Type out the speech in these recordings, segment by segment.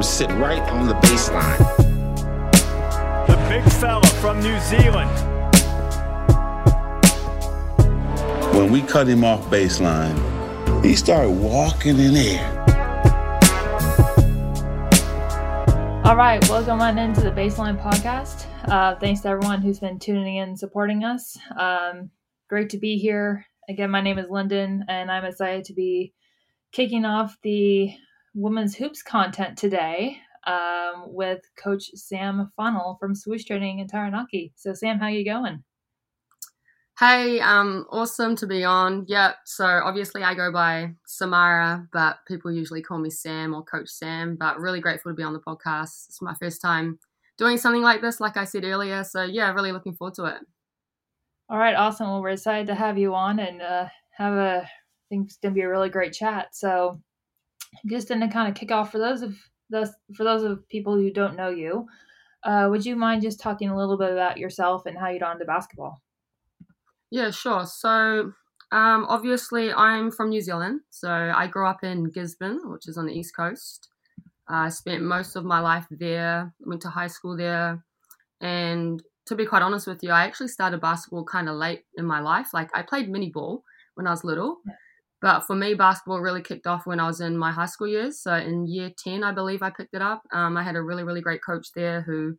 to sit right on the baseline. The big fella from New Zealand. When we cut him off baseline, he started walking in air. All right, welcome on into the Baseline Podcast. Uh, thanks to everyone who's been tuning in and supporting us. Um, great to be here. Again, my name is Linden, and I'm excited to be kicking off the women's hoops content today um, with Coach Sam Funnell from Swoosh Training in Taranaki. So, Sam, how you going? Hey, um, awesome to be on. Yep. So obviously I go by Samara, but people usually call me Sam or Coach Sam. But really grateful to be on the podcast. It's my first time doing something like this, like I said earlier. So yeah, really looking forward to it. All right, awesome. Well, we're excited to have you on and uh, have a. I think it's gonna be a really great chat. So, just to kind of kick off for those of those for those of people who don't know you, uh, would you mind just talking a little bit about yourself and how you got into basketball? Yeah, sure. So, um, obviously, I'm from New Zealand. So, I grew up in Gisborne, which is on the east coast. I spent most of my life there, went to high school there, and to be quite honest with you, I actually started basketball kind of late in my life. Like I played mini ball when I was little, but for me, basketball really kicked off when I was in my high school years. So in year 10, I believe I picked it up. Um, I had a really, really great coach there who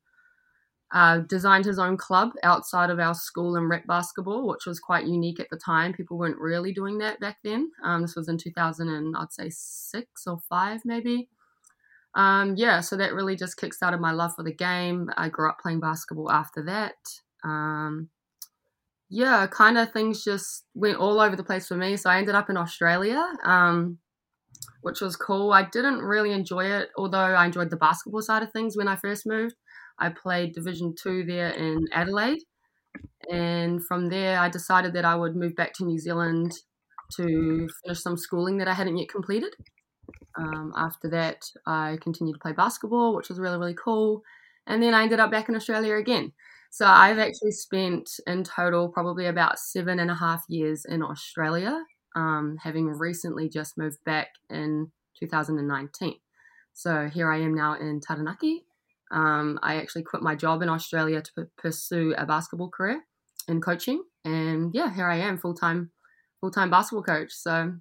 uh, designed his own club outside of our school and rec basketball, which was quite unique at the time. People weren't really doing that back then. Um, this was in 2000 and I'd say six or five maybe. Um, yeah, so that really just kickstarted my love for the game. I grew up playing basketball after that. Um, yeah, kind of things just went all over the place for me. So I ended up in Australia, um, which was cool. I didn't really enjoy it, although I enjoyed the basketball side of things when I first moved. I played Division Two there in Adelaide, and from there I decided that I would move back to New Zealand to finish some schooling that I hadn't yet completed. Um, after that, I continued to play basketball, which was really, really cool. And then I ended up back in Australia again. So I've actually spent in total probably about seven and a half years in Australia, um, having recently just moved back in 2019. So here I am now in Taranaki. Um, I actually quit my job in Australia to p- pursue a basketball career in coaching, and yeah, here I am, full time, full time basketball coach. So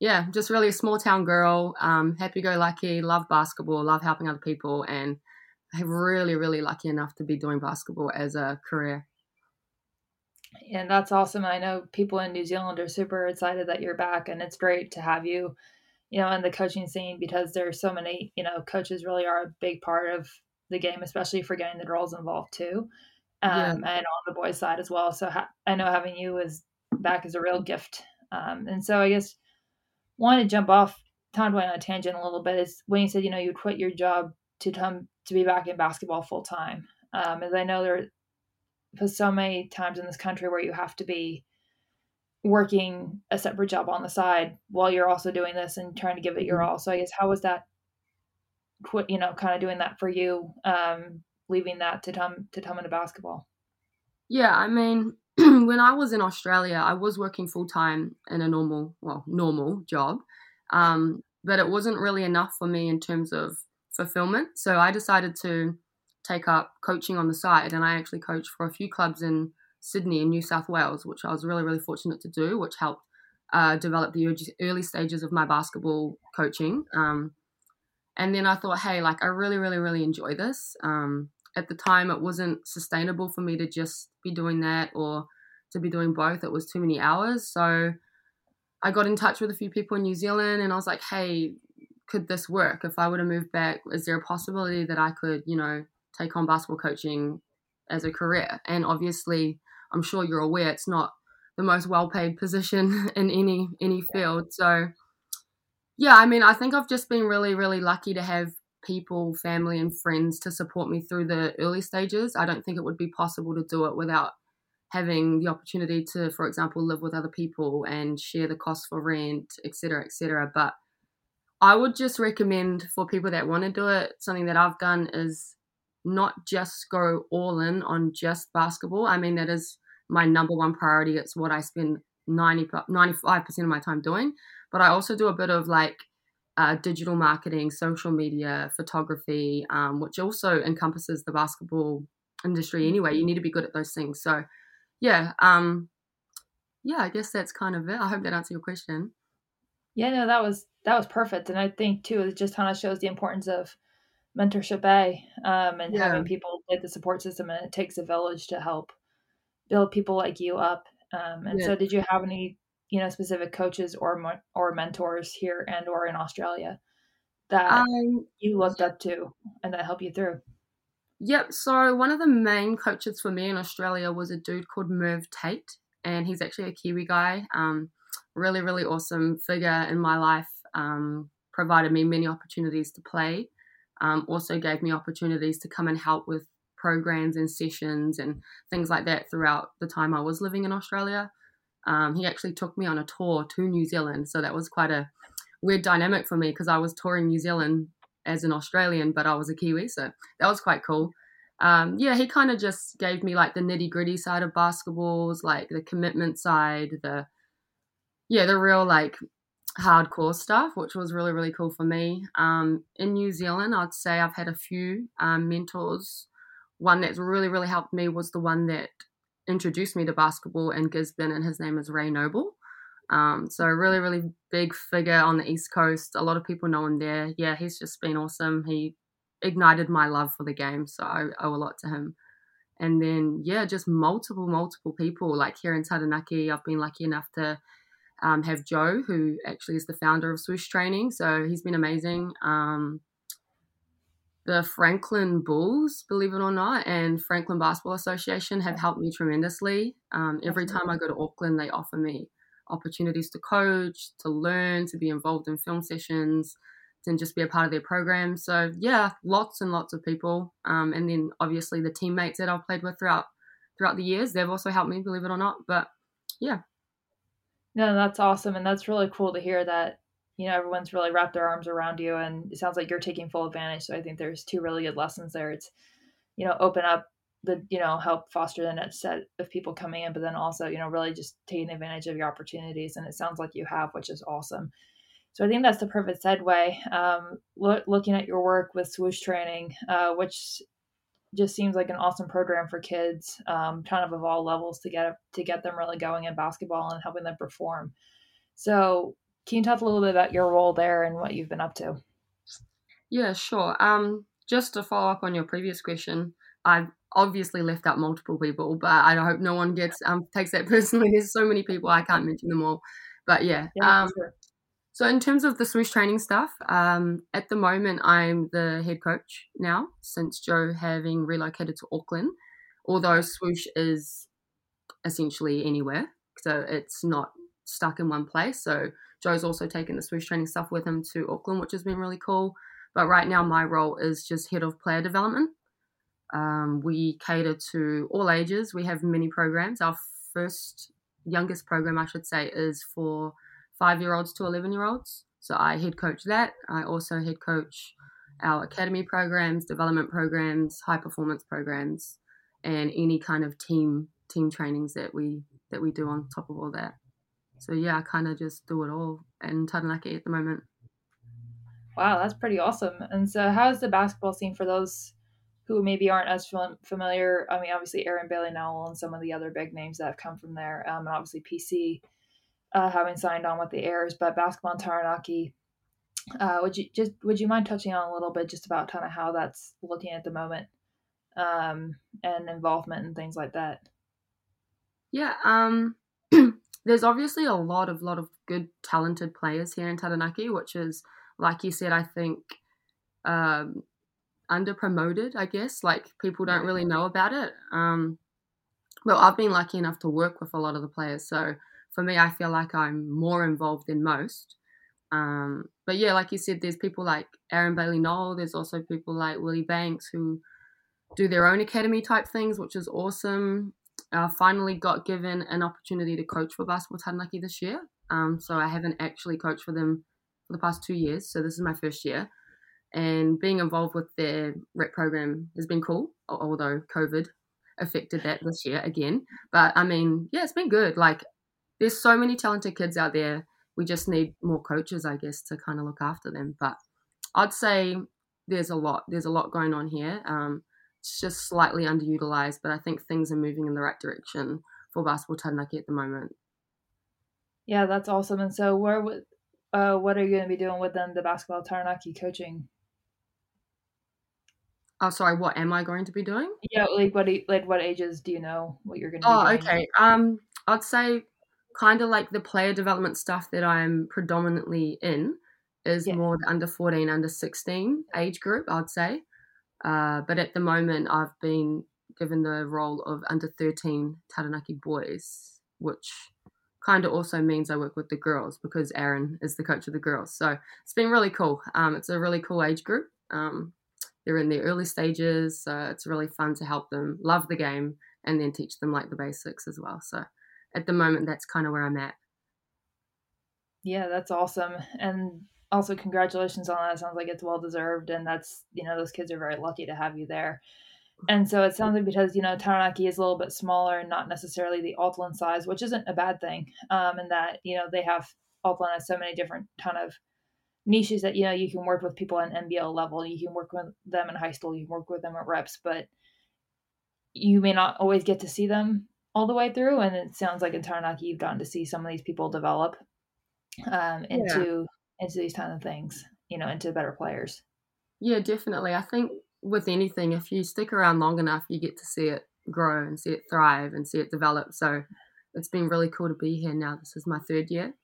yeah, just really a small town girl, um, happy go lucky, love basketball, love helping other people, and I'm really, really lucky enough to be doing basketball as a career. And that's awesome. I know people in New Zealand are super excited that you're back, and it's great to have you, you know, in the coaching scene because there's so many, you know, coaches really are a big part of the game, especially for getting the girls involved too, um, yeah. and on the boys' side as well. So ha- I know having you is back is a real gift. Um, and so I guess want to jump off kind of on a tangent a little bit is when you said you know you quit your job to come to be back in basketball full time um, as i know there are so many times in this country where you have to be working a separate job on the side while you're also doing this and trying to give it your mm-hmm. all. So i guess how was that quit you know kind of doing that for you um, leaving that to come to come into basketball? Yeah i mean when I was in Australia, I was working full time in a normal, well, normal job, um, but it wasn't really enough for me in terms of fulfillment. So I decided to take up coaching on the side, and I actually coached for a few clubs in Sydney and New South Wales, which I was really, really fortunate to do, which helped uh, develop the early stages of my basketball coaching. Um, and then I thought, hey, like I really, really, really enjoy this. Um, at the time it wasn't sustainable for me to just be doing that or to be doing both. It was too many hours. So I got in touch with a few people in New Zealand and I was like, hey, could this work? If I were to move back, is there a possibility that I could, you know, take on basketball coaching as a career? And obviously, I'm sure you're aware it's not the most well paid position in any any field. So yeah, I mean, I think I've just been really, really lucky to have people, family, and friends to support me through the early stages. I don't think it would be possible to do it without having the opportunity to, for example, live with other people and share the cost for rent, etc., etc. But I would just recommend for people that want to do it, something that I've done is not just go all in on just basketball. I mean, that is my number one priority. It's what I spend 90, 95% of my time doing. But I also do a bit of like uh, digital marketing, social media, photography, um, which also encompasses the basketball industry anyway. You need to be good at those things. So, yeah, um, yeah, I guess that's kind of it. I hope that answered your question. Yeah, no, that was that was perfect, and I think too it just kind of shows the importance of mentorship A um, and yeah. having people get the support system, and it takes a village to help build people like you up. Um, and yeah. so, did you have any you know specific coaches or or mentors here and or in Australia that um, you looked up to and that helped you through? Yep. So one of the main coaches for me in Australia was a dude called Merv Tate, and he's actually a Kiwi guy. Um, really, really awesome figure in my life. Um, provided me many opportunities to play. Um, also gave me opportunities to come and help with programs and sessions and things like that throughout the time I was living in Australia. Um, he actually took me on a tour to New Zealand, so that was quite a weird dynamic for me because I was touring New Zealand as an Australian, but I was a Kiwi, so that was quite cool. Um, yeah, he kind of just gave me like the nitty gritty side of basketballs, like the commitment side, the yeah, the real like hardcore stuff, which was really really cool for me. Um, in New Zealand, I'd say I've had a few um, mentors. One that's really really helped me was the one that introduced me to basketball in Gisborne, and his name is Ray Noble. Um, so really, really big figure on the East Coast. A lot of people know him there. Yeah, he's just been awesome. He ignited my love for the game, so I owe a lot to him. And then yeah, just multiple, multiple people. Like here in Taranaki, I've been lucky enough to um, have Joe, who actually is the founder of Swoosh Training. So he's been amazing. Um, the Franklin Bulls, believe it or not, and Franklin Basketball Association have helped me tremendously. Um, every time I go to Auckland, they offer me opportunities to coach, to learn, to be involved in film sessions, and just be a part of their program. So yeah, lots and lots of people, um, and then obviously the teammates that I've played with throughout throughout the years, they've also helped me, believe it or not. But yeah, no, that's awesome, and that's really cool to hear that you know everyone's really wrapped their arms around you, and it sounds like you're taking full advantage. So I think there's two really good lessons there. It's you know open up the you know help foster the next set of people coming in but then also you know really just taking advantage of your opportunities and it sounds like you have which is awesome so i think that's the perfect segue um, lo- looking at your work with swoosh training uh, which just seems like an awesome program for kids um, kind of of all levels to get to get them really going in basketball and helping them perform so can you talk a little bit about your role there and what you've been up to yeah sure um, just to follow up on your previous question I've obviously left out multiple people, but I hope no one gets um takes that personally. There's so many people I can't mention them all, but yeah. yeah um, sure. So in terms of the swoosh training stuff, um, at the moment I'm the head coach now since Joe having relocated to Auckland. Although swoosh is essentially anywhere, so it's not stuck in one place. So Joe's also taken the swoosh training stuff with him to Auckland, which has been really cool. But right now my role is just head of player development. Um, we cater to all ages. We have many programs. Our first youngest program, I should say, is for five year olds to 11 year olds. So I head coach that. I also head coach our academy programs, development programs, high performance programs, and any kind of team team trainings that we that we do on top of all that. So yeah, I kind of just do it all in Taranaki at the moment. Wow, that's pretty awesome. And so, how's the basketball scene for those who maybe aren't as familiar. I mean, obviously Aaron Bailey Nowell and some of the other big names that have come from there, um, and obviously PC uh, having signed on with the Airs, but basketball in Taranaki. Uh, would you just would you mind touching on a little bit just about kind of how that's looking at the moment, um, and involvement and things like that? Yeah, um, there's obviously a lot of lot of good talented players here in Taranaki, which is like you said, I think um, under promoted, I guess. Like people don't really know about it. Um, well, I've been lucky enough to work with a lot of the players, so for me, I feel like I'm more involved than most. Um, but yeah, like you said, there's people like Aaron Bailey Nowell. There's also people like Willie Banks who do their own academy type things, which is awesome. I finally got given an opportunity to coach for Basketball Taranaki this year. Um, so I haven't actually coached for them for the past two years. So this is my first year and being involved with their rep program has been cool, although COVID affected that this year again. But I mean, yeah, it's been good. Like, there's so many talented kids out there, we just need more coaches, I guess, to kind of look after them. But I'd say there's a lot. There's a lot going on here. Um, it's just slightly underutilized, but I think things are moving in the right direction for basketball Taranaki at the moment. Yeah, that's awesome. And so, where would uh, what are you going to be doing within the basketball Taranaki coaching? Oh, sorry. What am I going to be doing? Yeah, like what like what ages do you know what you're going to? Oh, okay. Um, I'd say kind of like the player development stuff that I'm predominantly in is yeah. more the under 14, under 16 age group, I'd say. Uh, but at the moment, I've been given the role of under 13 Taranaki boys, which kind of also means I work with the girls because Aaron is the coach of the girls. So it's been really cool. Um, it's a really cool age group. Um, they're in the early stages, so it's really fun to help them love the game and then teach them like the basics as well. So at the moment, that's kind of where I'm at. Yeah, that's awesome. And also, congratulations on that. It sounds like it's well deserved. And that's, you know, those kids are very lucky to have you there. And so it sounds like because, you know, Taranaki is a little bit smaller and not necessarily the Auckland size, which isn't a bad thing. Um, and that, you know, they have, Auckland has so many different kind of niches that, you know, you can work with people at NBL level. You can work with them in high school. You can work with them at reps, but you may not always get to see them all the way through. And it sounds like in Taranaki, you've gotten to see some of these people develop um, into yeah. into these kind of things, you know, into better players. Yeah, definitely. I think with anything, if you stick around long enough, you get to see it grow and see it thrive and see it develop. So it's been really cool to be here now. This is my third year.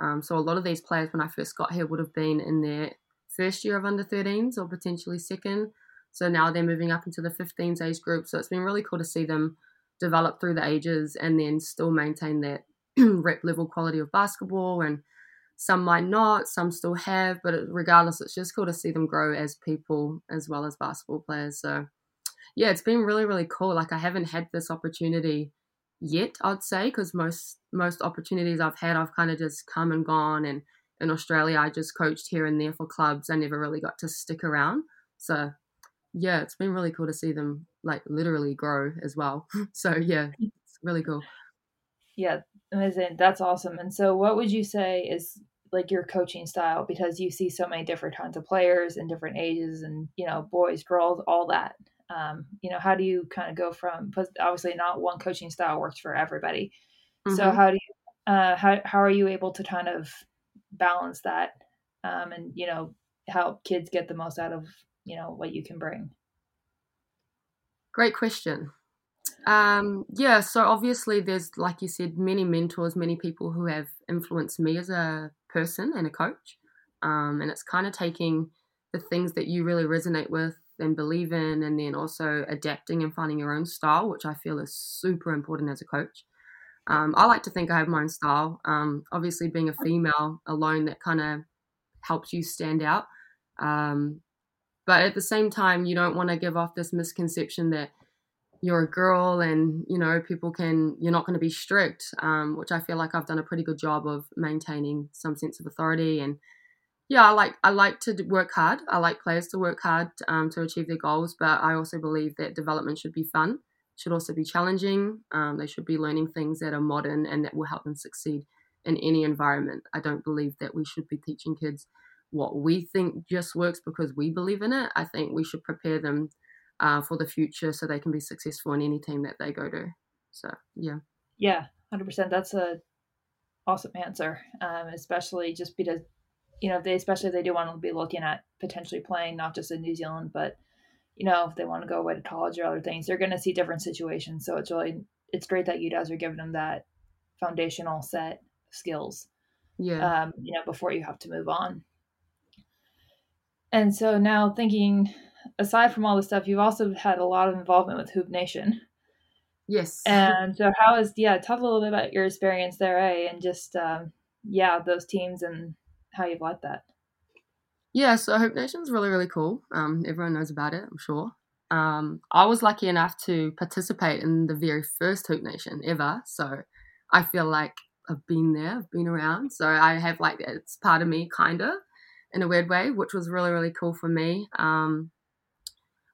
Um, so a lot of these players, when I first got here, would have been in their first year of under 13s or potentially second. So now they're moving up into the 15s age group. So it's been really cool to see them develop through the ages and then still maintain that rep level quality of basketball and some might not some still have but regardless it's just cool to see them grow as people as well as basketball players. So yeah it's been really really cool. Like i haven't had this opportunity yet i'd say because most most opportunities i've had i've kind of just come and gone and in australia i just coached here and there for clubs. I never really got to stick around. So yeah it's been really cool to see them like literally grow as well. so yeah, it's really cool. Yeah, amazing. That's awesome. And so, what would you say is like your coaching style? Because you see so many different kinds of players and different ages, and you know, boys, girls, all that. Um, you know, how do you kind of go from? Because obviously, not one coaching style works for everybody. Mm-hmm. So, how do you? Uh, how how are you able to kind of balance that, um, and you know, help kids get the most out of you know what you can bring? Great question. Um, yeah, so obviously there's, like you said, many mentors, many people who have influenced me as a person and a coach. Um, and it's kind of taking the things that you really resonate with and believe in, and then also adapting and finding your own style, which I feel is super important as a coach. Um, I like to think I have my own style. Um, obviously, being a female alone, that kind of helps you stand out. Um, but at the same time, you don't want to give off this misconception that you're a girl and you know people can you're not going to be strict um, which i feel like i've done a pretty good job of maintaining some sense of authority. And yeah i like i like to work hard. I like players to work hard um, to achieve their goals but i also believe that development should be fun should also be challenging. Um, they should be learning things that are modern and that will help them succeed in any environment. I don't believe that we should be teaching kids what we think just works because we believe in it. I think we should prepare them uh, for the future so they can be successful in any team that they go to. So yeah. Yeah, hundred percent. That's a awesome answer, um, especially just because you know they especially if they do want to be looking at potentially playing not just in New Zealand, but you know if they want to go away to college or other things, they're going to see different situations. So it's really it's great that you guys are giving them that foundational set of skills. Yeah. Um, you know, before you have to move on. And so now thinking, aside from all the stuff, you've also had a lot of involvement with Hoop Nation. Yes. And so how is yeah, talk a little bit about your experience there, eh? And just um, yeah, those teams and how you've led that. Yeah, so Hoop Nation's really, really cool. Um, everyone knows about it, I'm sure. Um, I was lucky enough to participate in the very first Hoop Nation ever. So I feel like I've been there, I've been around. So I have like it's part of me, kind of in a weird way, which was really really cool for me. Um,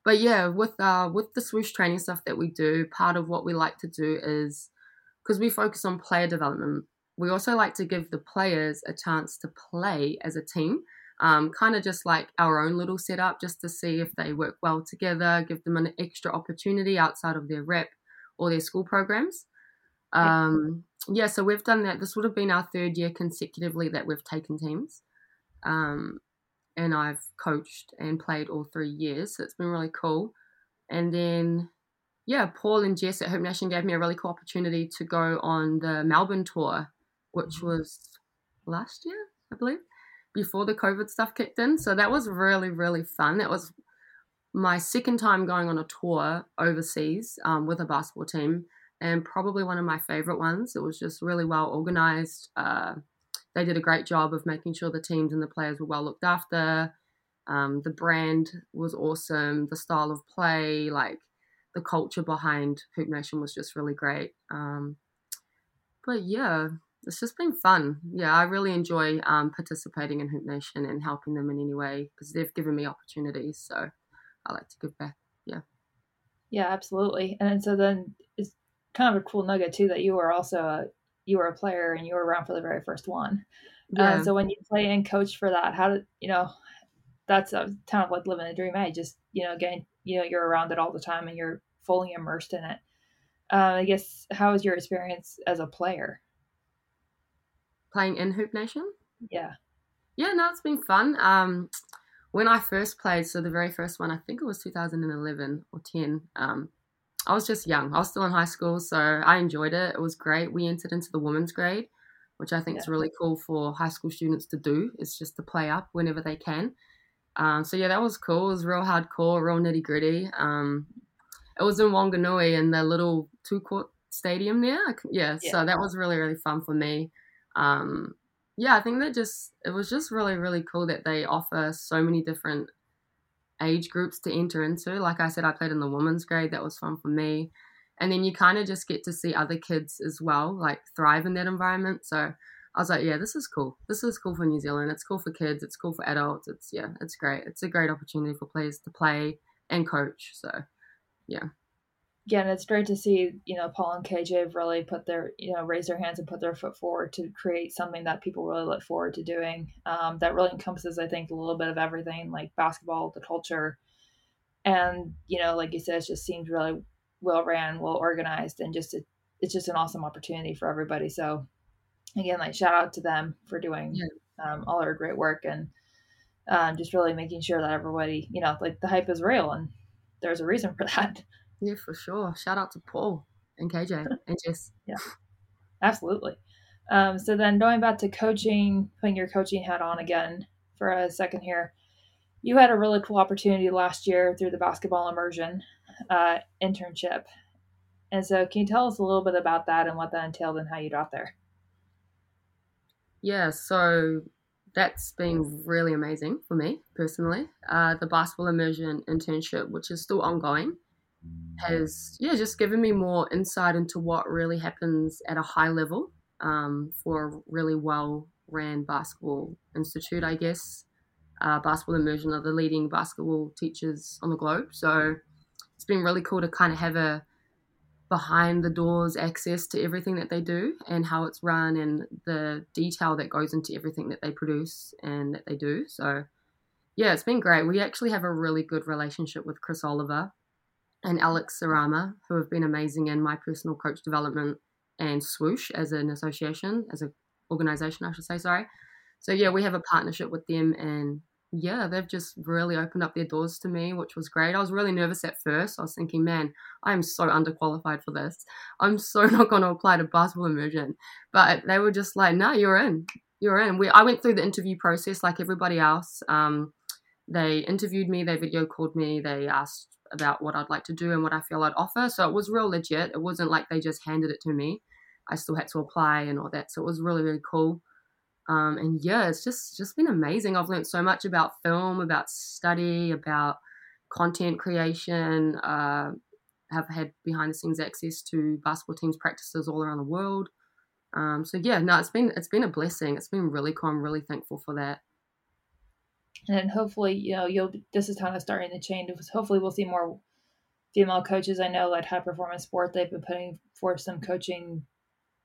but yeah, with uh, with the swoosh training stuff that we do, part of what we like to do is because we focus on player development we also like to give the players a chance to play as a team, um, kind of just like our own little setup, just to see if they work well together, give them an extra opportunity outside of their rep or their school programs. Um, yeah, so we've done that. This would have been our third year consecutively that we've taken teams. Um, and I've coached and played all three years. So it's been really cool. And then, yeah, Paul and Jess at Hoop Nation gave me a really cool opportunity to go on the Melbourne tour, which mm-hmm. was last year, I believe, before the COVID stuff kicked in. So that was really, really fun. That was my second time going on a tour overseas um, with a basketball team and probably one of my favorite ones. It was just really well organized. Uh, they did a great job of making sure the teams and the players were well looked after. Um, the brand was awesome. The style of play, like the culture behind Hoop Nation, was just really great. Um, but yeah, it's just been fun. Yeah, I really enjoy um, participating in Hoop Nation and helping them in any way because they've given me opportunities. So I like to give back. Yeah. Yeah, absolutely. And so then it's kind of a cool nugget too that you were also a you were a player and you were around for the very first one. Yeah. So when you play and coach for that, how did you know? That's a, kind of like living a dream. I eh? just you know again you know you're around it all the time and you're fully immersed in it. Uh, I guess how was your experience as a player? Playing in Hoop Nation? Yeah. Yeah, no, it's been fun. Um, when I first played, so the very first one, I think it was 2011 or 10. Um, I was just young. I was still in high school, so I enjoyed it. It was great. We entered into the women's grade, which I think yeah. is really cool for high school students to do. It's just to play up whenever they can. Um, so yeah, that was cool. It was real hardcore, real nitty gritty. Um, it was in Wanganui in the little two court stadium there. Yeah, yeah, so that was really really fun for me. Um, yeah, I think that just it was just really really cool that they offer so many different age groups to enter into. Like I said, I played in the women's grade. That was fun for me. And then you kind of just get to see other kids as well, like thrive in that environment. So I was like, yeah, this is cool. This is cool for New Zealand. It's cool for kids. It's cool for adults. It's, yeah, it's great. It's a great opportunity for players to play and coach. So, yeah and it's great to see, you know, Paul and KJ have really put their, you know, raise their hands and put their foot forward to create something that people really look forward to doing. Um, that really encompasses, I think, a little bit of everything, like basketball, the culture, and you know, like you said, it just seems really well ran, well organized, and just a, it's just an awesome opportunity for everybody. So, again, like shout out to them for doing yeah. um, all their great work and um, just really making sure that everybody, you know, like the hype is real, and there's a reason for that. Yeah, for sure. Shout out to Paul and KJ and Jess. yeah, absolutely. Um, so then going back to coaching, putting your coaching hat on again for a second here. You had a really cool opportunity last year through the basketball immersion uh, internship. And so, can you tell us a little bit about that and what that entailed and how you got there? Yeah, so that's been really amazing for me personally. Uh, the basketball immersion internship, which is still ongoing, has yeah just given me more insight into what really happens at a high level um, for a really well ran basketball institute i guess. Uh, basketball immersion are the leading basketball teachers on the globe. So it's been really cool to kind of have a behind the doors access to everything that they do and how it's run and the detail that goes into everything that they produce and that they do. So yeah it's been great. We actually have a really good relationship with chris oliver and Alex Sarama, who have been amazing in my personal coach development and Swoosh as an association, as an organization, I should say, sorry. So, yeah, we have a partnership with them, and yeah, they've just really opened up their doors to me, which was great. I was really nervous at first. I was thinking, man, I am so underqualified for this. I'm so not going to apply to basketball immersion. But they were just like, no, you're in. You're in. We, I went through the interview process like everybody else. Um, they interviewed me, they video called me, they asked about what I'd like to do and what I feel I'd offer. So it was real legit. It wasn't like they just handed it to me. I still had to apply and all that. So it was really, really cool. Um, and yeah, it's just just been amazing. I've learned so much about film, about study, about content creation. Uh, have had behind the scenes access to basketball teams practices all around the world. Um, so yeah, no, it's been it's been a blessing. It's been really cool. I'm really thankful for that and then hopefully you know you'll this is kind of starting to change hopefully we'll see more female coaches i know like high performance sport they've been putting forth some coaching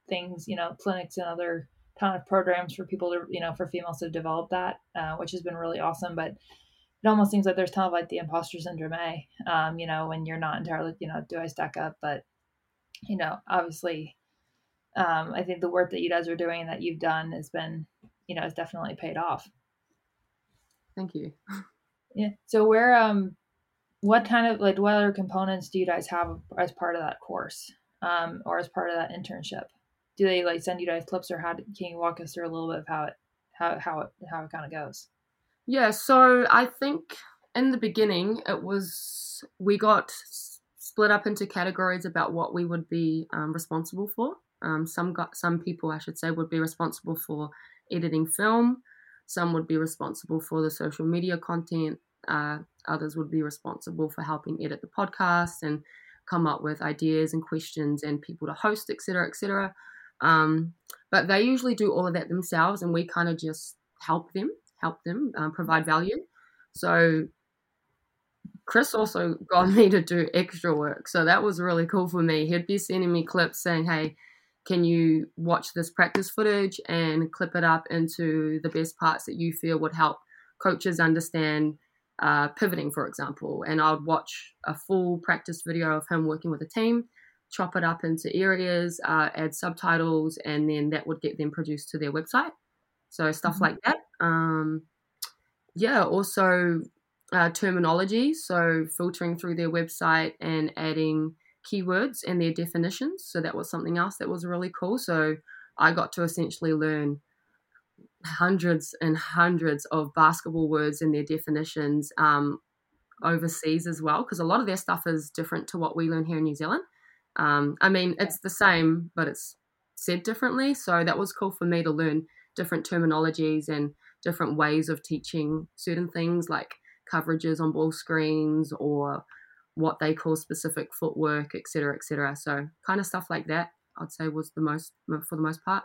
things, you know, clinics and other kind of programs for people to, you know, for females to develop that, uh, which has been really awesome. But it almost seems like there's kind of like the imposter syndrome, um, you know, when you're not entirely, you know, do I stack up? But, you know, obviously, um, I think the work that you guys are doing that you've done has been, you know, has definitely paid off. Thank you. Yeah. So where, um, what kind of like what other components do you guys have as part of that course, um, or as part of that internship? Do they like send you guys clips, or how can you walk us through a little bit of how it, how how it how it kind of goes? Yeah. So I think in the beginning it was we got split up into categories about what we would be um, responsible for. Um, some got some people, I should say, would be responsible for editing film. Some would be responsible for the social media content. Uh, others would be responsible for helping edit the podcast and come up with ideas and questions and people to host, etc., etc. Um, but they usually do all of that themselves, and we kind of just help them, help them uh, provide value. So Chris also got me to do extra work, so that was really cool for me. He'd be sending me clips saying, "Hey, can you watch this practice footage and clip it up into the best parts that you feel would help coaches understand uh, pivoting, for example? And I would watch a full practice video of him working with a team, chop it up into areas, uh, add subtitles, and then that would get them produced to their website. So stuff mm-hmm. like that. Um, yeah, also uh, terminology. So filtering through their website and adding keywords and their definitions. So that was something else that was really cool. So I got to essentially learn hundreds and hundreds of basketball words and their definitions um, overseas as well, because a lot of their stuff is different to what we learn here in New Zealand. Um, I mean, it's the same, but it's said differently. So that was cool for me to learn different terminologies and different ways of teaching certain things like coverages on ball screens or what they call specific footwork, etc., etc. So kind of stuff like that, I'd say was the most for the most part.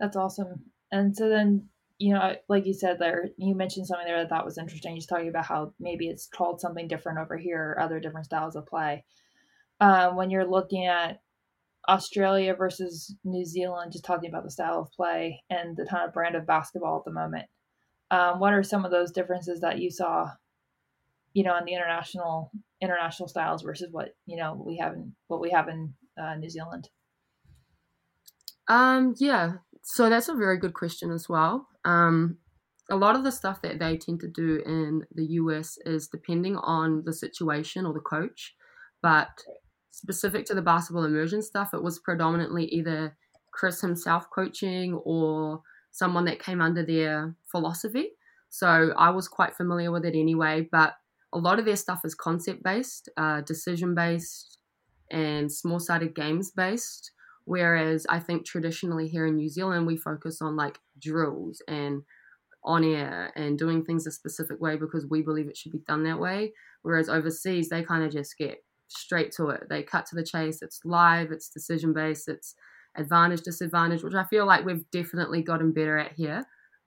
That's awesome. And so then, you know, like you said there, you mentioned something there that I thought was interesting. Just talking about how maybe it's called something different over here, or other different styles of play. Um, when you're looking at Australia versus New Zealand, just talking about the style of play and the kind of brand of basketball at the moment. Um, what are some of those differences that you saw you know, in the international international styles versus what you know we have in what we have in uh, New Zealand? Um, yeah, so that's a very good question as well. Um, a lot of the stuff that they tend to do in the US is depending on the situation or the coach, but specific to the basketball immersion stuff, it was predominantly either Chris himself coaching or someone that came under their philosophy. So I was quite familiar with it anyway, but a lot of their stuff is concept based, uh, decision based, and small sided games based. Whereas I think traditionally here in New Zealand, we focus on like drills and on air and doing things a specific way because we believe it should be done that way. Whereas overseas, they kind of just get straight to it. They cut to the chase. It's live, it's decision based, it's advantage, disadvantage, which I feel like we've definitely gotten better at here.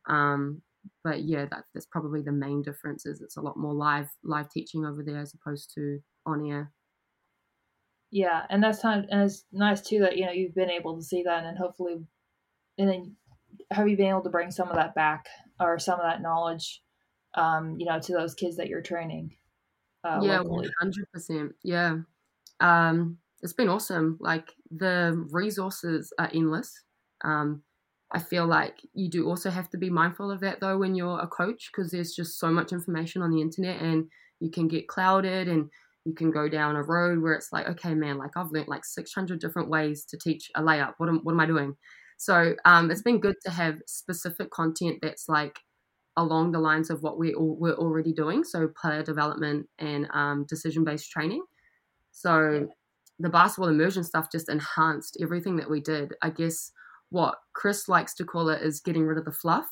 Um, but yeah, that, that's probably the main difference. Is it's a lot more live live teaching over there as opposed to on air. Yeah, and that's and it's nice too that you know you've been able to see that, and hopefully, and then have you been able to bring some of that back or some of that knowledge, um, you know, to those kids that you're training. Uh, yeah, one hundred percent. Yeah, um, it's been awesome. Like the resources are endless. Um, I feel like you do also have to be mindful of that though when you're a coach because there's just so much information on the internet and you can get clouded and you can go down a road where it's like, okay, man, like I've learned like 600 different ways to teach a layup. What am, what am I doing? So um, it's been good to have specific content that's like along the lines of what we all, we're already doing. So player development and um, decision based training. So the basketball immersion stuff just enhanced everything that we did. I guess what Chris likes to call it is getting rid of the fluff.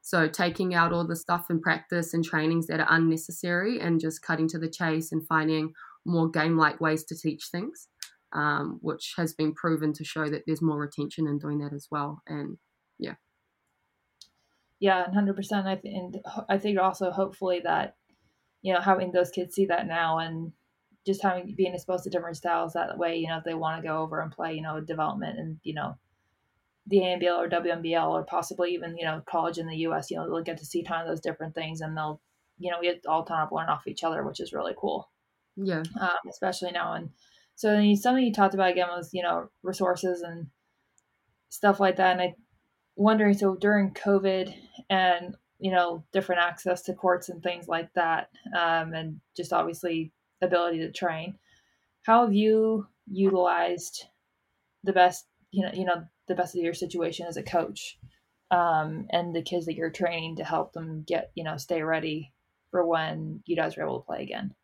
So taking out all the stuff and practice and trainings that are unnecessary and just cutting to the chase and finding more game-like ways to teach things, um, which has been proven to show that there's more retention in doing that as well. And yeah. Yeah, hundred percent. I think, and I think also hopefully that, you know, having those kids see that now and just having being exposed to different styles that way, you know, if they want to go over and play, you know, development and you know, the ANBL or WNBL or possibly even you know college in the U.S. You know, they'll get to see ton of those different things, and they'll you know get all ton of learn off each other, which is really cool. Yeah, um, especially now. And so then something you talked about again was you know resources and stuff like that. And I wondering so during COVID and you know different access to courts and things like that, um, and just obviously ability to train. How have you utilized the best you know you know the best of your situation as a coach um, and the kids that you're training to help them get you know stay ready for when you guys are able to play again.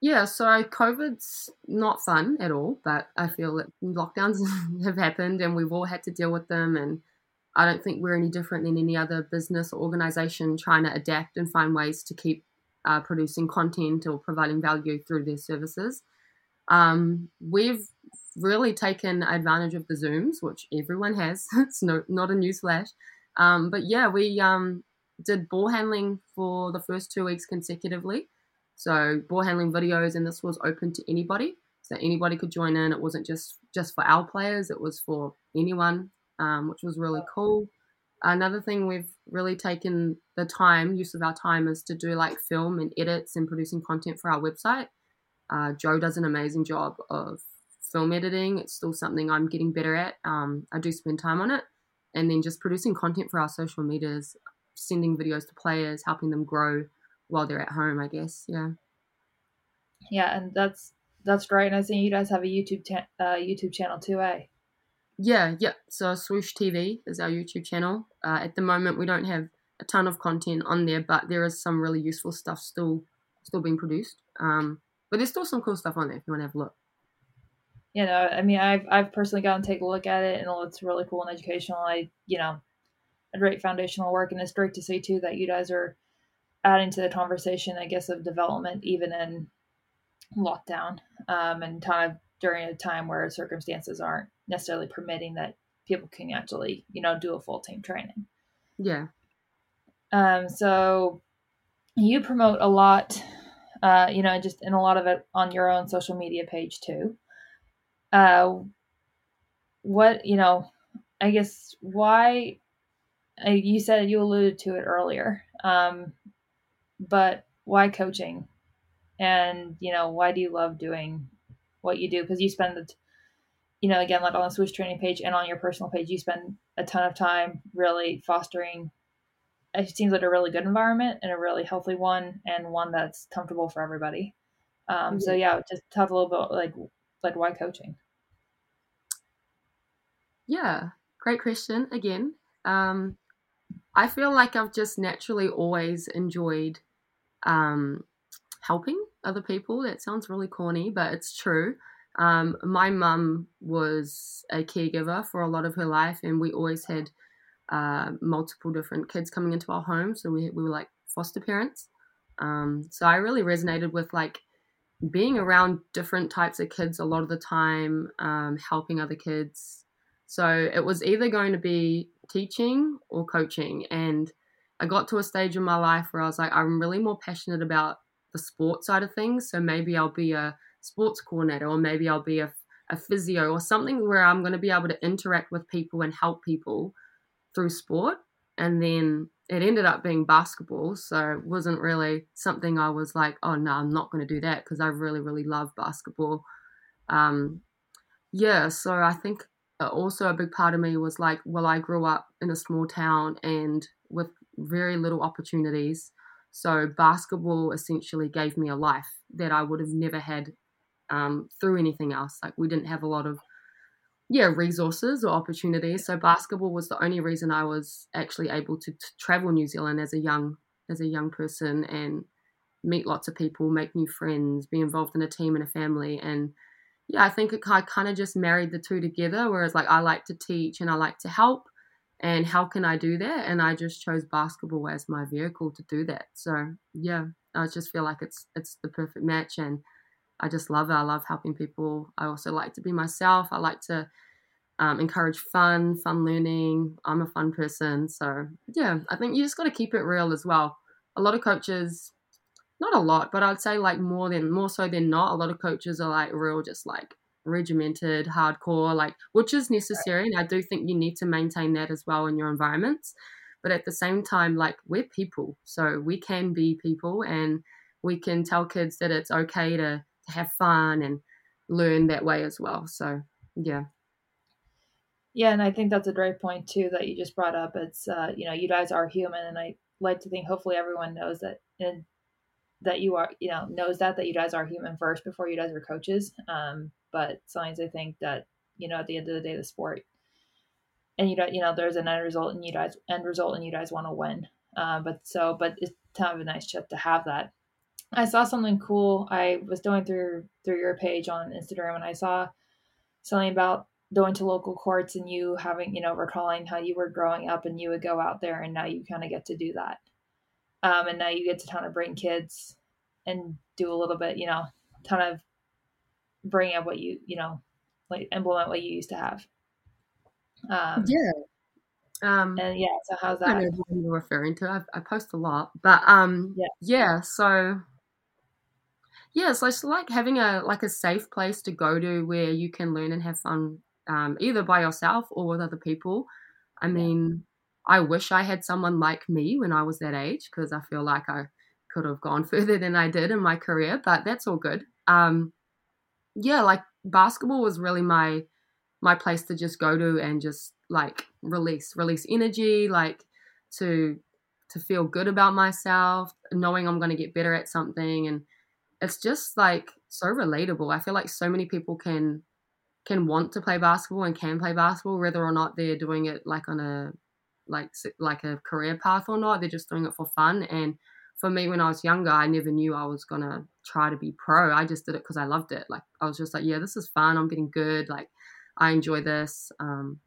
Yeah so covid's not fun at all but i feel that lockdowns have happened and we've all had to deal with them and i don't think we're any different than any other business or organization trying to adapt and find ways to keep uh, producing content or providing value through their services um, we've really taken advantage of the Zooms, which everyone has. it's no, not a newsflash. Um, but yeah, we um, did ball handling for the first two weeks consecutively. So ball handling videos, and this was open to anybody, so anybody could join in. It wasn't just just for our players; it was for anyone, um, which was really cool. Another thing we've really taken the time, use of our time, is to do like film and edits and producing content for our website. Uh, Joe does an amazing job of film editing. It's still something I'm getting better at. Um, I do spend time on it. And then just producing content for our social medias, sending videos to players, helping them grow while they're at home, I guess. Yeah. Yeah, and that's that's great. And I see you guys have a YouTube ta- uh, YouTube channel too, eh? Yeah, yeah. So Swoosh TV is our YouTube channel. Uh, at the moment, we don't have a ton of content on there, but there is some really useful stuff still still being produced. Um, but there's still some cool stuff on there if you want to have a look you know, I mean, I've I've personally gone and take a look at it, and it's really cool and educational. I, you know, a great foundational work, and it's great to see too that you guys are adding to the conversation, I guess, of development even in lockdown, um, and kind of during a time where circumstances aren't necessarily permitting that people can actually, you know, do a full team training. Yeah. Um. So you promote a lot, uh, you know, just in a lot of it on your own social media page too uh, what you know, I guess why uh, you said you alluded to it earlier, um, but why coaching? And you know, why do you love doing what you do? Because you spend the, you know, again, like on the Swoosh training page and on your personal page, you spend a ton of time really fostering. It seems like a really good environment and a really healthy one, and one that's comfortable for everybody. Um, mm-hmm. So yeah, just talk a little bit like like why coaching. Yeah, great question again. Um, I feel like I've just naturally always enjoyed um, helping other people. That sounds really corny, but it's true. Um, my mum was a caregiver for a lot of her life, and we always had uh, multiple different kids coming into our home. So we, we were like foster parents. Um, so I really resonated with like being around different types of kids a lot of the time, um, helping other kids, so it was either going to be teaching or coaching. And I got to a stage in my life where I was like, I'm really more passionate about the sport side of things. So maybe I'll be a sports coordinator or maybe I'll be a, a physio or something where I'm going to be able to interact with people and help people through sport. And then it ended up being basketball. So it wasn't really something I was like, oh, no, I'm not going to do that because I really, really love basketball. Um, yeah, so I think also a big part of me was like, well, I grew up in a small town and with very little opportunities. So basketball essentially gave me a life that I would have never had um, through anything else. Like we didn't have a lot of yeah resources or opportunities. So basketball was the only reason I was actually able to, to travel New Zealand as a young as a young person and meet lots of people, make new friends, be involved in a team and a family, and yeah, I think it, I kind of just married the two together. Whereas like I like to teach and I like to help, and how can I do that? And I just chose basketball as my vehicle to do that. So yeah, I just feel like it's it's the perfect match, and I just love it. I love helping people. I also like to be myself. I like to um, encourage fun, fun learning. I'm a fun person, so yeah, I think you just got to keep it real as well. A lot of coaches not a lot, but I'd say like more than more so than not. A lot of coaches are like real, just like regimented, hardcore, like which is necessary, and I do think you need to maintain that as well in your environments. But at the same time, like we're people, so we can be people, and we can tell kids that it's okay to, have fun and learn that way as well. So yeah. Yeah, and I think that's a great point too that you just brought up. It's uh, you know, you guys are human and I like to think hopefully everyone knows that and that you are, you know, knows that that you guys are human first before you guys are coaches. Um, but sometimes I think that, you know, at the end of the day the sport and you don't you know, there's an end result and you guys end result and you guys want to win. Uh, but so but it's kind of a nice chip to have that. I saw something cool. I was going through through your page on Instagram and I saw something about going to local courts and you having, you know, recalling how you were growing up and you would go out there and now you kind of get to do that. Um, and now you get to kind of bring kids and do a little bit, you know, kind of bring up what you, you know, like implement what you used to have. Um, yeah. Um, and yeah, so how's that? I know what you're referring to. I, I post a lot, but um, yeah, yeah. So yeah, so it's like having a like a safe place to go to where you can learn and have fun, um, either by yourself or with other people. I mean, I wish I had someone like me when I was that age because I feel like I could have gone further than I did in my career, but that's all good. Um, yeah, like basketball was really my my place to just go to and just like release release energy, like to to feel good about myself, knowing I'm going to get better at something and it's just like so relatable. I feel like so many people can can want to play basketball and can play basketball whether or not they're doing it like on a like like a career path or not. They're just doing it for fun and for me when I was younger, I never knew I was going to try to be pro. I just did it cuz I loved it. Like I was just like, yeah, this is fun. I'm getting good. Like I enjoy this. Um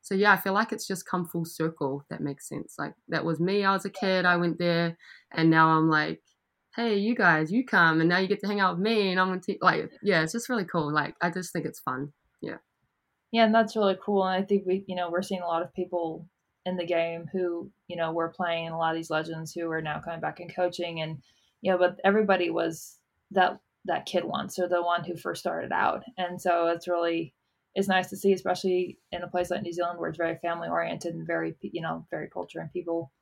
so yeah, I feel like it's just come full circle. That makes sense. Like that was me. I was a kid. I went there, and now I'm like hey, you guys, you come, and now you get to hang out with me, and I'm gonna take like, yeah, it's just really cool. Like, I just think it's fun. Yeah. Yeah, and that's really cool. And I think we, you know, we're seeing a lot of people in the game who, you know, were playing a lot of these legends who are now coming back and coaching, and you know, but everybody was that that kid once or the one who first started out, and so it's really it's nice to see, especially in a place like New Zealand where it's very family oriented and very, you know, very culture and people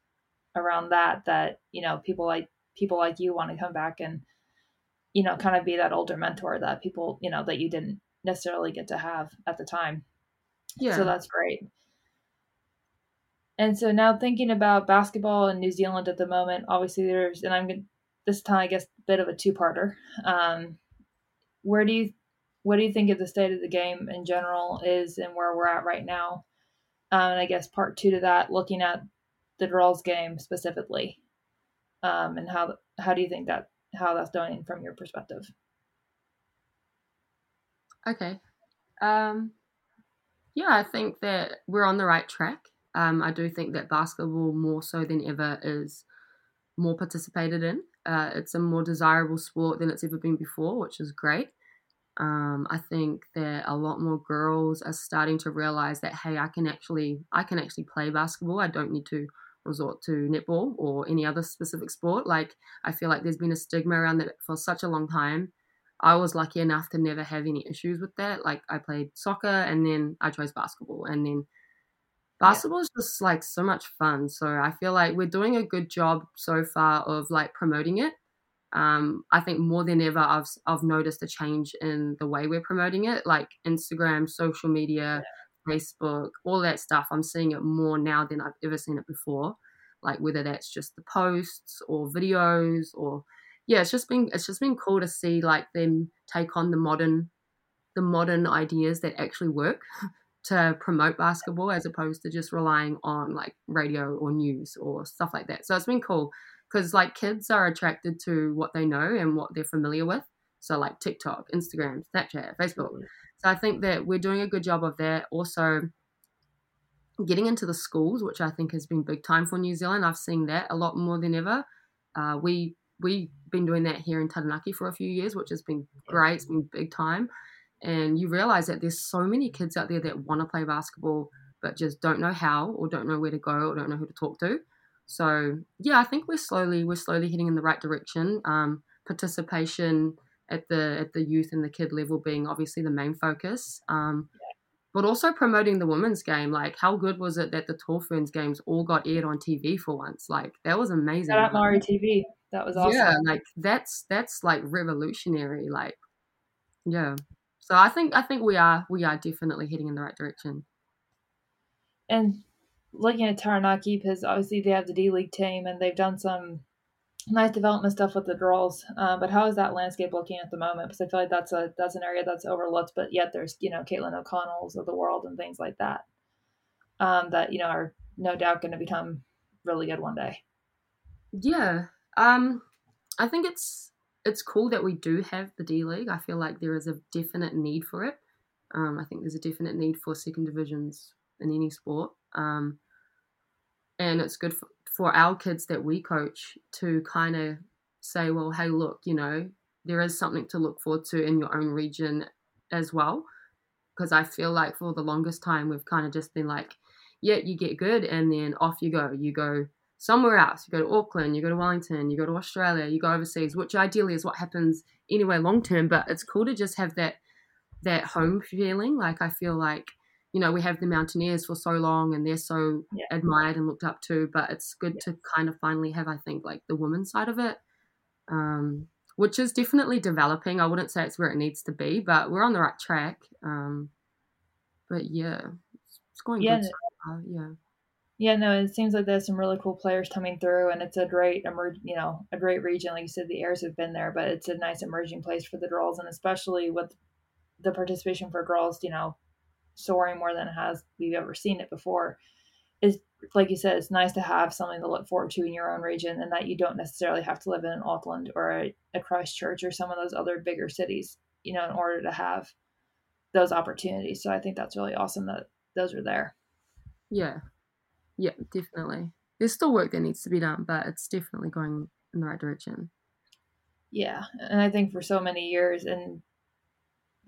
around that. That you know, people like people like you want to come back and you know kind of be that older mentor that people you know that you didn't necessarily get to have at the time. Yeah. so that's great. And so now thinking about basketball in new zealand at the moment obviously there's and i'm this time i guess a bit of a two-parter. Um where do you what do you think of the state of the game in general is and where we're at right now? Um, and i guess part two to that looking at the girls game specifically um, and how how do you think that how that's done from your perspective? Okay, um, yeah, I think that we're on the right track. Um, I do think that basketball more so than ever is more participated in. Uh, it's a more desirable sport than it's ever been before, which is great. Um, I think that a lot more girls are starting to realize that hey, I can actually I can actually play basketball. I don't need to resort to netball or any other specific sport. Like, I feel like there's been a stigma around that for such a long time. I was lucky enough to never have any issues with that. Like, I played soccer and then I chose basketball, and then basketball yeah. is just like so much fun. So I feel like we're doing a good job so far of like promoting it. Um, I think more than ever, I've I've noticed a change in the way we're promoting it, like Instagram, social media. Yeah Facebook, all that stuff. I'm seeing it more now than I've ever seen it before. Like whether that's just the posts or videos or yeah, it's just been it's just been cool to see like them take on the modern the modern ideas that actually work to promote basketball as opposed to just relying on like radio or news or stuff like that. So it's been cool because like kids are attracted to what they know and what they're familiar with. So like TikTok, Instagram, Snapchat, Facebook. So I think that we're doing a good job of that. Also, getting into the schools, which I think has been big time for New Zealand. I've seen that a lot more than ever. Uh, we we've been doing that here in Taranaki for a few years, which has been great. It's been big time, and you realize that there's so many kids out there that want to play basketball but just don't know how or don't know where to go or don't know who to talk to. So yeah, I think we're slowly we're slowly heading in the right direction. Um, participation at the at the youth and the kid level being obviously the main focus. Um, but also promoting the women's game. Like, how good was it that the Tall Ferns games all got aired on TV for once? Like, that was amazing. Shout out Maori TV. That was awesome. Yeah, like that's that's like revolutionary. Like, yeah. So I think I think we are we are definitely heading in the right direction. And looking at Taranaki, because obviously they have the D League team and they've done some nice development stuff with the draws. Uh, but how is that landscape looking at the moment? Because I feel like that's a that's an area that's overlooked, but yet there's you know Caitlin O'Connell's of the world and things like that um, that you know are no doubt going to become really good one day. Yeah, um, I think it's it's cool that we do have the D League. I feel like there is a definite need for it. Um, I think there's a definite need for second divisions in any sport. Um, and it's good for, for our kids that we coach to kind of say, well, hey, look, you know, there is something to look forward to in your own region as well. Because I feel like for the longest time, we've kind of just been like, yeah, you get good, and then off you go. You go somewhere else. You go to Auckland, you go to Wellington, you go to Australia, you go overseas, which ideally is what happens anyway long term. But it's cool to just have that that home feeling. Like I feel like you know, we have the Mountainairs for so long and they're so yeah. admired and looked up to, but it's good yeah. to kind of finally have, I think, like the woman side of it, um, which is definitely developing. I wouldn't say it's where it needs to be, but we're on the right track. Um, but yeah, it's going yeah, good. So yeah. Yeah, no, it seems like there's some really cool players coming through, and it's a great emerge, you know, a great region. Like you said, the Airs have been there, but it's a nice emerging place for the girls, and especially with the participation for girls, you know, soaring more than it has we've ever seen it before. Is like you said it's nice to have something to look forward to in your own region and that you don't necessarily have to live in auckland or a, a christchurch or some of those other bigger cities you know in order to have those opportunities. So i think that's really awesome that those are there. Yeah. Yeah definitely. There's still work that needs to be done but it's definitely going in the right direction. Yeah and i think for so many years and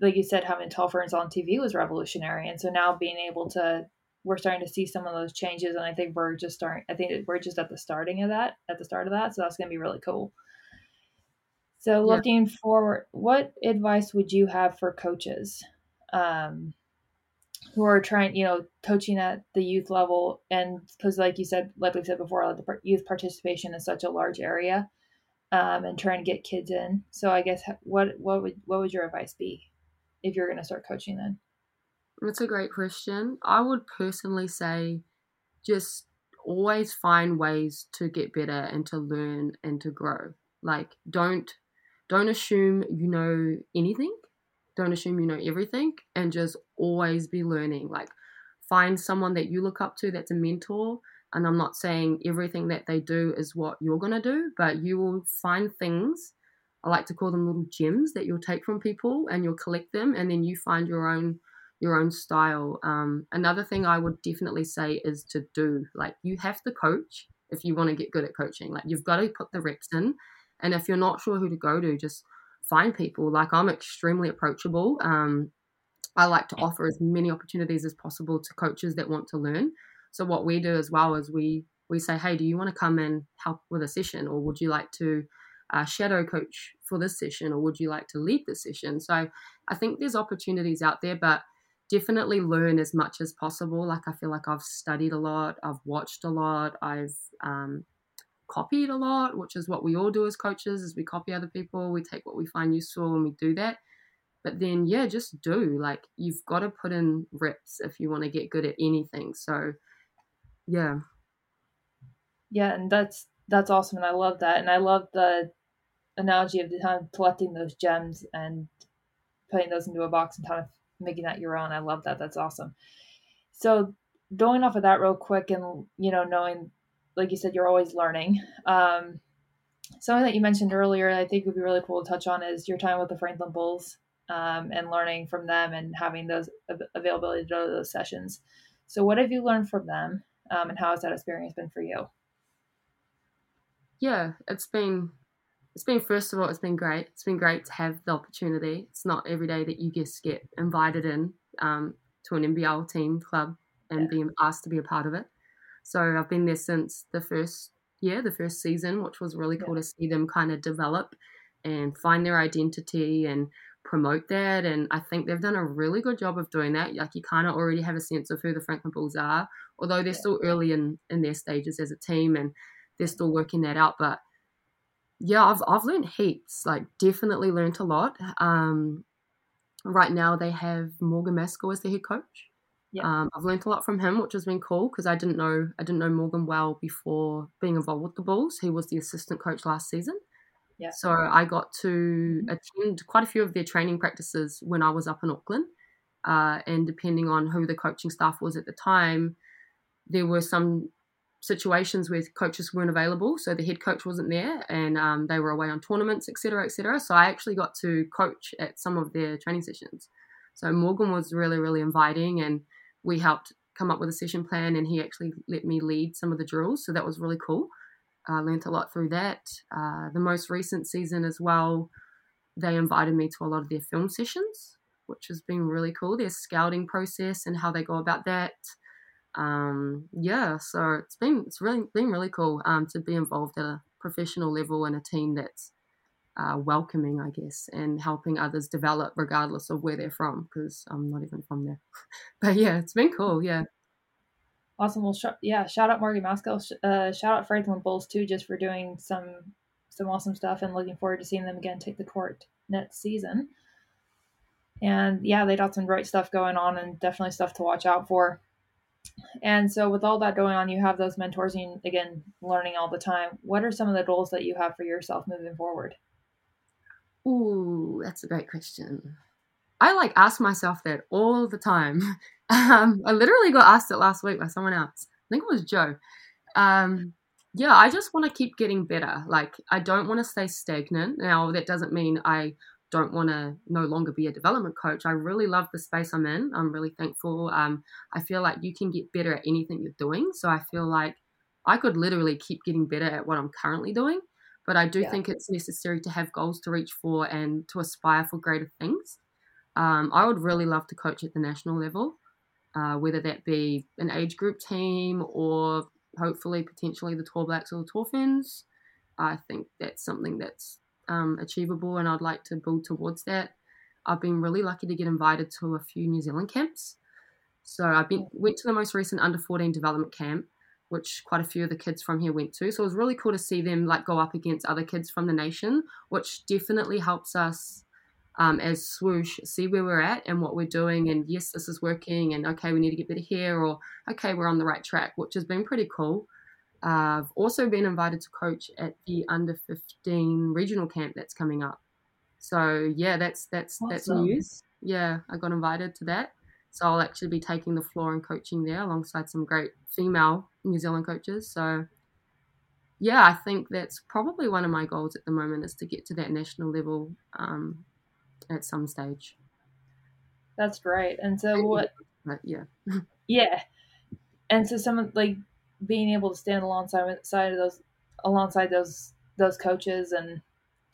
like you said, having tall ferns on TV was revolutionary. And so now being able to, we're starting to see some of those changes. And I think we're just starting, I think we're just at the starting of that, at the start of that. So that's going to be really cool. So looking yeah. forward, what advice would you have for coaches um, who are trying, you know, coaching at the youth level? And because, like you said, like we said before, like the youth participation is such a large area, um, and trying to get kids in. So I guess what what would what would your advice be? If you're going to start coaching then? That's a great question. I would personally say just always find ways to get better and to learn and to grow. Like don't don't assume you know anything. Don't assume you know everything and just always be learning. Like find someone that you look up to that's a mentor and I'm not saying everything that they do is what you're going to do, but you will find things I like to call them little gems that you'll take from people and you'll collect them and then you find your own your own style. Um, another thing I would definitely say is to do like you have to coach if you want to get good at coaching. Like you've got to put the reps in, and if you're not sure who to go to, just find people. Like I'm extremely approachable. Um, I like to offer as many opportunities as possible to coaches that want to learn. So what we do as well is we we say, hey, do you want to come and help with a session, or would you like to uh, shadow coach for this session or would you like to lead the session? So i think there's opportunities out there but definitely learn as much as possible. Like i feel like i've studied a lot i've watched a lot i've um, copied a lot which is what we all do as coaches is we copy other people we take what we find useful and we do that. But then yeah just do. Like you've got to put in reps if you want to get good at anything. So yeah. Yeah and that's that's awesome and i love that and i love the analogy of kind of collecting those gems and putting those into a box and kind of making that your own. I love that. That's awesome. So going off of that real quick and you know knowing like you said you're always learning um, something that you mentioned earlier i think would be really cool to touch on is your time with the franklin bulls um, and learning from them and having those availability to to those sessions so what have you learned from them um, and how has that experience been for you yeah it's been it's been first of all, it's been great. It's been great to have the opportunity. It's not every day that you just get invited in um, to an NBL team club and yeah. being asked to be a part of it. So I've been there since the first year, the first season, which was really cool yeah. to see them kind of develop and find their identity and promote that. And I think they've done a really good job of doing that. Like you kind of already have a sense of who the Franklin Bulls are, although they're yeah. still early in, in their stages as a team and they're still working that out. But yeah, I've I've learned heaps. Like definitely learned a lot. Um, right now they have Morgan Maskell as the head coach. Yeah. Um, I've learned a lot from him, which has been cool because I didn't know I didn't know Morgan well before being involved with the Bulls. He was the assistant coach last season. Yeah. So I got to mm-hmm. attend quite a few of their training practices when I was up in Auckland. Uh, and depending on who the coaching staff was at the time, there were some situations where coaches weren't available, so the head coach wasn't there, and um, they were away on tournaments, etc., etc. So I actually got to coach at some of their training sessions. So Morgan was really, really inviting, and we helped come up with a session plan, and he actually let me lead some of the drills. So that was really cool. I uh, learned a lot through that. Uh, the most recent season as well, they invited me to a lot of their film sessions, which has been really cool. Their scouting process and how they go about that um, yeah, so it's been it's really been really cool um, to be involved at a professional level in a team that's uh, welcoming, I guess, and helping others develop regardless of where they're from. Because I'm not even from there, but yeah, it's been cool. Yeah. Awesome. Well, sh- yeah, shout out Morgan Maskell. Uh, shout out Franklin Bulls too, just for doing some some awesome stuff, and looking forward to seeing them again take the court next season. And yeah, they got some great stuff going on, and definitely stuff to watch out for. And so, with all that going on, you have those mentors and again, learning all the time. What are some of the goals that you have for yourself moving forward? Ooh, that's a great question. I like ask myself that all the time. Um, I literally got asked it last week by someone else. I think it was Joe. Um, yeah, I just want to keep getting better. Like, I don't want to stay stagnant. Now, that doesn't mean I don't want to no longer be a development coach. I really love the space I'm in. I'm really thankful. Um, I feel like you can get better at anything you're doing. So I feel like I could literally keep getting better at what I'm currently doing. But I do yeah. think it's necessary to have goals to reach for and to aspire for greater things. Um, I would really love to coach at the national level, uh, whether that be an age group team or hopefully potentially the Tall Blacks or the Tall Ferns. I think that's something that's um, achievable, and I'd like to build towards that. I've been really lucky to get invited to a few New Zealand camps. So I've been went to the most recent under 14 development camp, which quite a few of the kids from here went to. So it was really cool to see them like go up against other kids from the nation, which definitely helps us um, as swoosh see where we're at and what we're doing. And yes, this is working. And okay, we need to get better here, or okay, we're on the right track, which has been pretty cool. I've also been invited to coach at the under 15 regional camp that's coming up. So yeah, that's that's awesome. that's news. Yeah, I got invited to that. So I'll actually be taking the floor and coaching there alongside some great female New Zealand coaches. So yeah, I think that's probably one of my goals at the moment is to get to that national level um, at some stage. That's great. And so what? yeah. yeah. And so some of like being able to stand alongside side of those alongside those those coaches and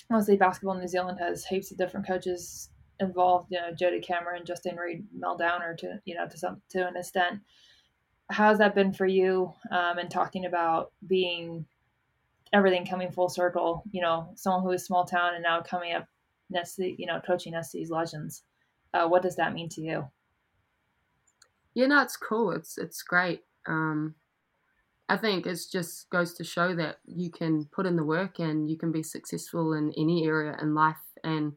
honestly basketball New Zealand has heaps of different coaches involved, you know, Jody Cameron, Justin Reed, Mel Downer to you know to some to an extent. How's that been for you? Um, and talking about being everything coming full circle, you know, someone who is small town and now coming up next you know, coaching these legends. Uh, what does that mean to you? Yeah, no, it's cool. It's it's great. Um, I think it just goes to show that you can put in the work and you can be successful in any area in life. And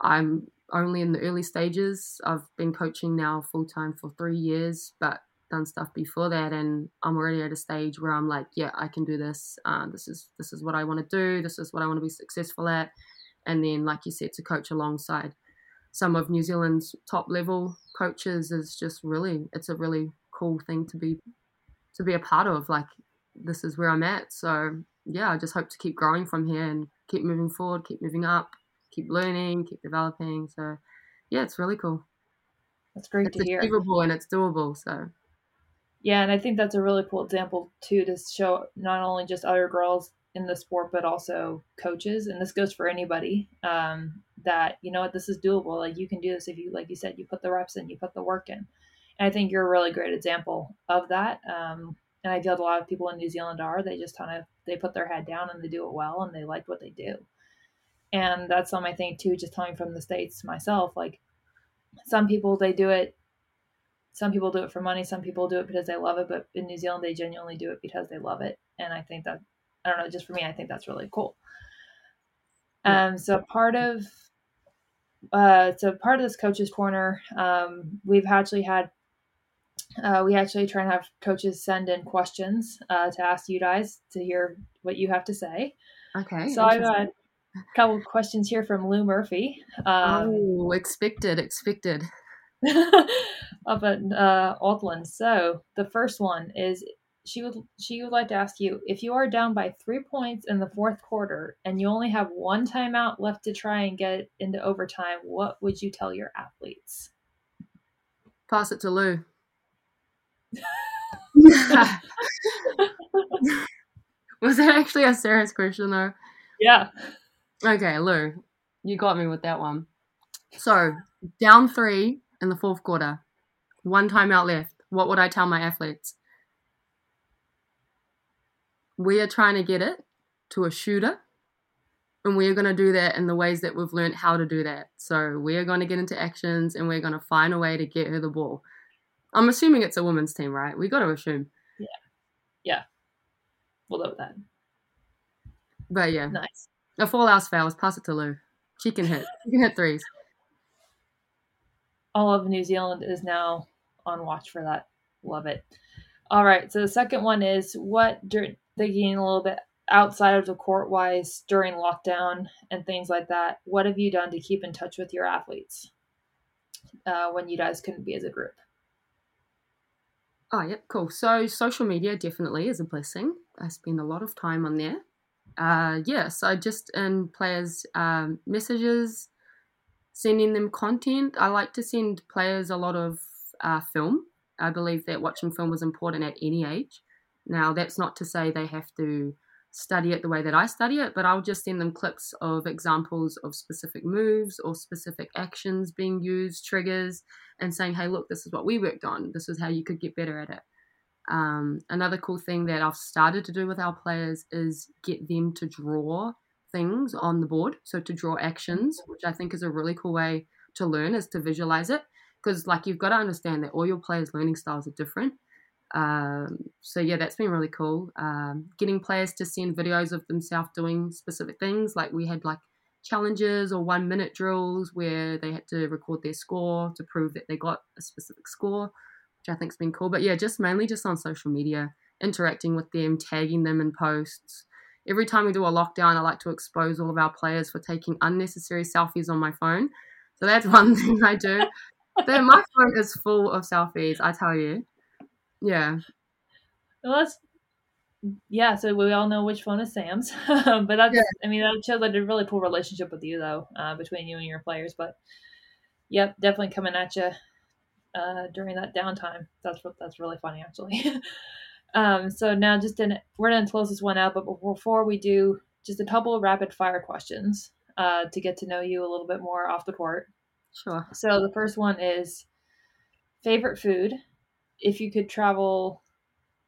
I'm only in the early stages. I've been coaching now full time for three years, but done stuff before that, and I'm already at a stage where I'm like, yeah, I can do this. Uh, this is this is what I want to do. This is what I want to be successful at. And then, like you said, to coach alongside some of New Zealand's top level coaches is just really it's a really cool thing to be to be a part of. Like this is where I'm at. So yeah, I just hope to keep growing from here and keep moving forward, keep moving up, keep learning, keep developing. So yeah, it's really cool. That's great it's to hear. It's achievable and it's doable. So yeah, and I think that's a really cool example too to show not only just other girls in the sport but also coaches and this goes for anybody um, that you know what this is doable like you can do this if you like you said you put the reps in you put the work in and I think you're a really great example of that. Um, and I feel a lot of people in New Zealand are. They just kind of they put their head down and they do it well and they like what they do. And that's something I think too, just coming from the States myself, like some people they do it some people do it for money, some people do it because they love it, but in New Zealand they genuinely do it because they love it. And I think that I don't know, just for me, I think that's really cool. Um so part of uh so part of this coaches corner, um, we've actually had uh, we actually try and have coaches send in questions uh, to ask you guys to hear what you have to say. Okay. So I've got a couple questions here from Lou Murphy. Um, oh, expected, expected. up at uh, Altland. So the first one is she would she would like to ask you if you are down by three points in the fourth quarter and you only have one timeout left to try and get into overtime, what would you tell your athletes? Pass it to Lou. Was that actually a serious question though? Yeah. Okay, Lou, you got me with that one. So, down three in the fourth quarter, one timeout left. What would I tell my athletes? We are trying to get it to a shooter, and we are going to do that in the ways that we've learned how to do that. So, we are going to get into actions and we're going to find a way to get her the ball. I'm assuming it's a women's team, right? We got to assume. Yeah. Yeah. We'll go that. But yeah. Nice. If all else fails, pass it to Lou. She can hit. She can hit threes. All of New Zealand is now on watch for that. Love it. All right. So the second one is what thinking a little bit outside of the court wise during lockdown and things like that. What have you done to keep in touch with your athletes uh, when you guys couldn't be as a group? Oh, yep, cool. So social media definitely is a blessing. I spend a lot of time on there. Uh, yeah, so just in players' um, messages, sending them content. I like to send players a lot of uh, film. I believe that watching film is important at any age. Now, that's not to say they have to study it the way that I study it, but I'll just send them clips of examples of specific moves or specific actions being used, triggers, and saying, hey, look, this is what we worked on. This is how you could get better at it. Um, another cool thing that I've started to do with our players is get them to draw things on the board. So to draw actions, which I think is a really cool way to learn, is to visualize it. Because like you've got to understand that all your players' learning styles are different. Um, so yeah, that's been really cool. Um, getting players to send videos of themselves doing specific things, like we had like challenges or one minute drills where they had to record their score to prove that they got a specific score, which I think's been cool. But yeah, just mainly just on social media, interacting with them, tagging them in posts. Every time we do a lockdown, I like to expose all of our players for taking unnecessary selfies on my phone. So that's one thing I do. My phone is full of selfies, I tell you. Yeah. Well, that's yeah. So we all know which phone is Sam's, but that's yeah. I mean that shows like a really cool relationship with you though uh, between you and your players. But yep, definitely coming at you uh, during that downtime. That's what that's really funny actually. um, so now just in we're gonna close this one out, but before we do, just a couple of rapid fire questions uh, to get to know you a little bit more off the court. Sure. So the first one is favorite food if you could travel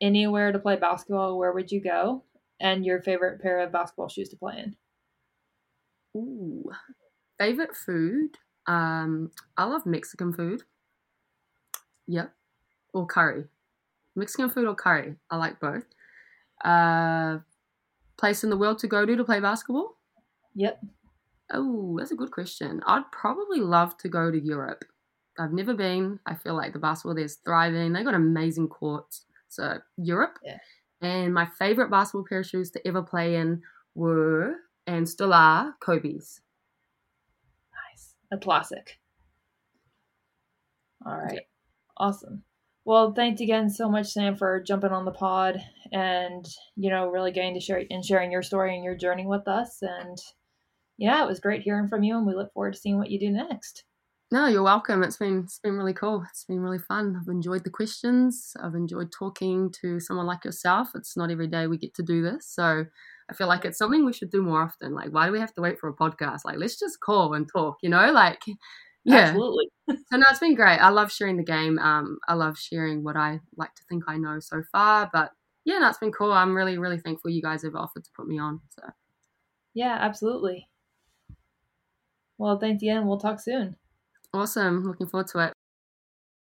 anywhere to play basketball, where would you go? And your favorite pair of basketball shoes to play in? Ooh, favorite food? Um, I love Mexican food. Yep, or curry. Mexican food or curry. I like both. Uh, place in the world to go to to play basketball? Yep. Oh, that's a good question. I'd probably love to go to Europe. I've never been. I feel like the basketball there's thriving. They got amazing courts. So Europe. Yeah. And my favorite basketball pair of shoes to ever play in were and still are Kobe's. Nice. A classic. All right. Yeah. Awesome. Well, thanks again so much, Sam, for jumping on the pod and, you know, really getting to share and sharing your story and your journey with us. And yeah, it was great hearing from you and we look forward to seeing what you do next. No, you're welcome. It's been it's been really cool. It's been really fun. I've enjoyed the questions. I've enjoyed talking to someone like yourself. It's not every day we get to do this, so I feel like it's something we should do more often. Like, why do we have to wait for a podcast? Like, let's just call and talk. You know, like, yeah, absolutely. so no, it's been great. I love sharing the game. Um, I love sharing what I like to think I know so far, but yeah, no, it's been cool. I'm really, really thankful you guys have offered to put me on. So Yeah, absolutely. Well, thanks again. We'll talk soon. Awesome. Looking forward to it.